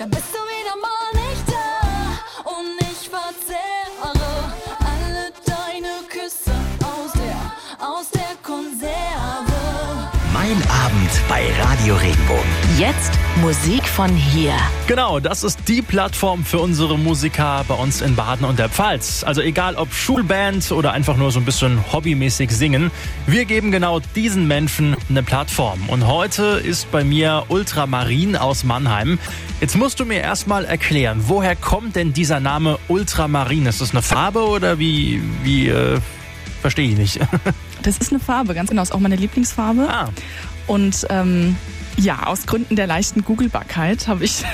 dann bist du wieder mal nicht da und ich verzehre alle deine Küsse aus der, aus der. Mein Abend bei Radio Regenbogen. Jetzt Musik von hier. Genau, das ist die Plattform für unsere Musiker bei uns in Baden und der Pfalz. Also egal ob Schulband oder einfach nur so ein bisschen hobbymäßig singen, wir geben genau diesen Menschen eine Plattform. Und heute ist bei mir Ultramarin aus Mannheim. Jetzt musst du mir erstmal erklären, woher kommt denn dieser Name Ultramarin? Ist das eine Farbe oder wie, wie, äh, verstehe ich nicht. Das ist eine Farbe, ganz genau. Ist auch meine Lieblingsfarbe. ah, Und ähm, ja, aus Gründen der leichten Googlebarkeit habe ich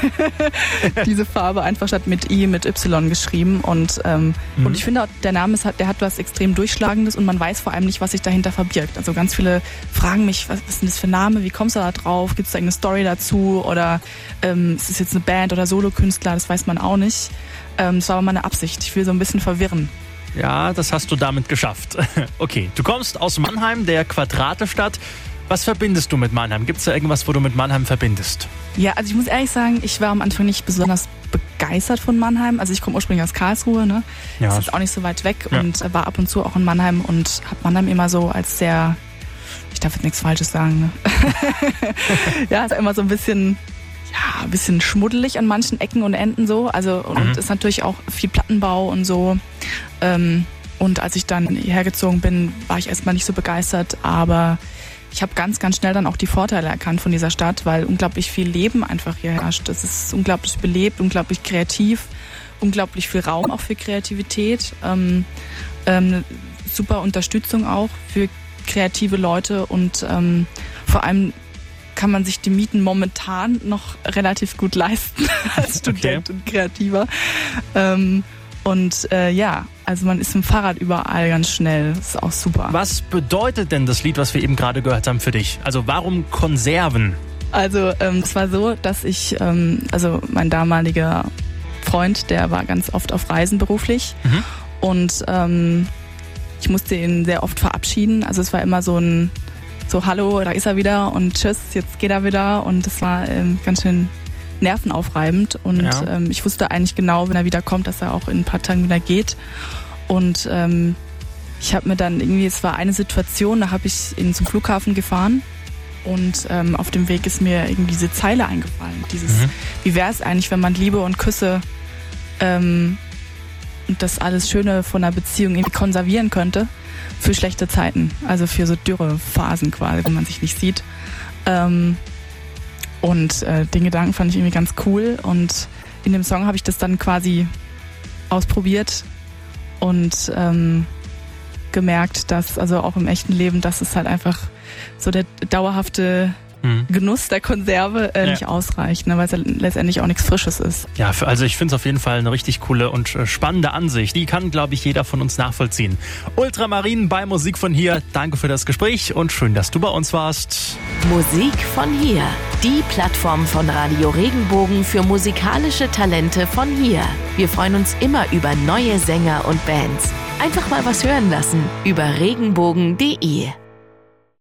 diese Farbe einfach statt mit I mit Y geschrieben. Und, ähm, Mhm. und ich finde, der Name ist, hat, der hat was extrem Durchschlagendes und man weiß vor allem nicht, was sich dahinter verbirgt. Also ganz viele fragen mich, was ist denn das für ein Name? Wie kommst du da drauf? Gibt es da irgendeine Story dazu? Oder ähm, ist es jetzt eine Band oder Solokünstler? Das weiß man auch nicht. Ähm, das war aber meine Absicht. Ich will so ein bisschen verwirren. Ja, das hast du damit geschafft. Okay, du kommst aus Mannheim, der Quadratestadt. Was verbindest du mit Mannheim? Gibt es da irgendwas, wo du mit Mannheim verbindest? Ja, also ich muss ehrlich sagen, ich war am Anfang nicht besonders begeistert von Mannheim. Also ich komme ursprünglich aus Karlsruhe, ne? Ja. Das ist auch nicht so weit weg Ja. und war ab und zu auch in Mannheim und habe Mannheim immer so als sehr, ich darf jetzt nichts Falsches sagen, ne? ja, ist immer so ein bisschen, ja, ein bisschen schmuddelig an manchen Ecken und Enden so. Also und Mhm. ist natürlich auch viel Plattenbau und so. Ähm, und als ich dann hierher gezogen bin, war ich erstmal nicht so begeistert, aber ich habe ganz, ganz schnell dann auch die Vorteile erkannt von dieser Stadt, weil unglaublich viel Leben einfach hier herrscht. Es ist unglaublich belebt, unglaublich kreativ, unglaublich viel Raum auch für Kreativität, ähm, ähm, super Unterstützung auch für kreative Leute und ähm, vor allem kann man sich die Mieten momentan noch relativ gut leisten als Student und Kreativer. Ähm, und äh, ja, also man ist im Fahrrad überall ganz schnell. Das ist auch super. Was bedeutet denn das Lied, was wir eben gerade gehört haben für dich? Also warum Konserven? Also ähm, es war so, dass ich, ähm, also mein damaliger Freund, der war ganz oft auf Reisen beruflich Mhm. und ähm, ich musste ihn sehr oft verabschieden. Also es war immer so ein, so hallo, da ist er wieder und tschüss, jetzt geht er wieder und das war ähm, ganz schön nervenaufreibend und Ja. ähm, ich wusste eigentlich genau, wenn er wieder kommt, dass er auch in ein paar Tagen wieder geht und ähm, ich habe mir dann irgendwie, es war eine Situation, da habe ich ihn zum Flughafen gefahren und ähm, auf dem Weg ist mir irgendwie diese Zeile eingefallen. Dieses, Mhm. wie wäre es eigentlich, wenn man Liebe und Küsse ähm, und das alles Schöne von einer Beziehung irgendwie konservieren könnte für schlechte Zeiten, also für so dürre Phasen quasi, wo man sich nicht sieht. Ähm, und äh, den Gedanken fand ich irgendwie ganz cool und in dem Song habe ich das dann quasi ausprobiert und ähm, gemerkt, dass also auch im echten Leben, dass es halt einfach so der dauerhafte Hm. Genuss der Konserve äh, Ja. nicht ausreicht, ne, weil es ja letztendlich auch nichts Frisches ist. Ja, für, also ich finde es auf jeden Fall eine richtig coole und äh, spannende Ansicht. Die kann, glaube ich, jeder von uns nachvollziehen. Ultramarin bei Musik von hier. Danke für das Gespräch und schön, dass du bei uns warst. Musik von hier. Die Plattform von Radio Regenbogen für musikalische Talente von hier. Wir freuen uns immer über neue Sänger und Bands. Einfach mal was hören lassen über regenbogen.de.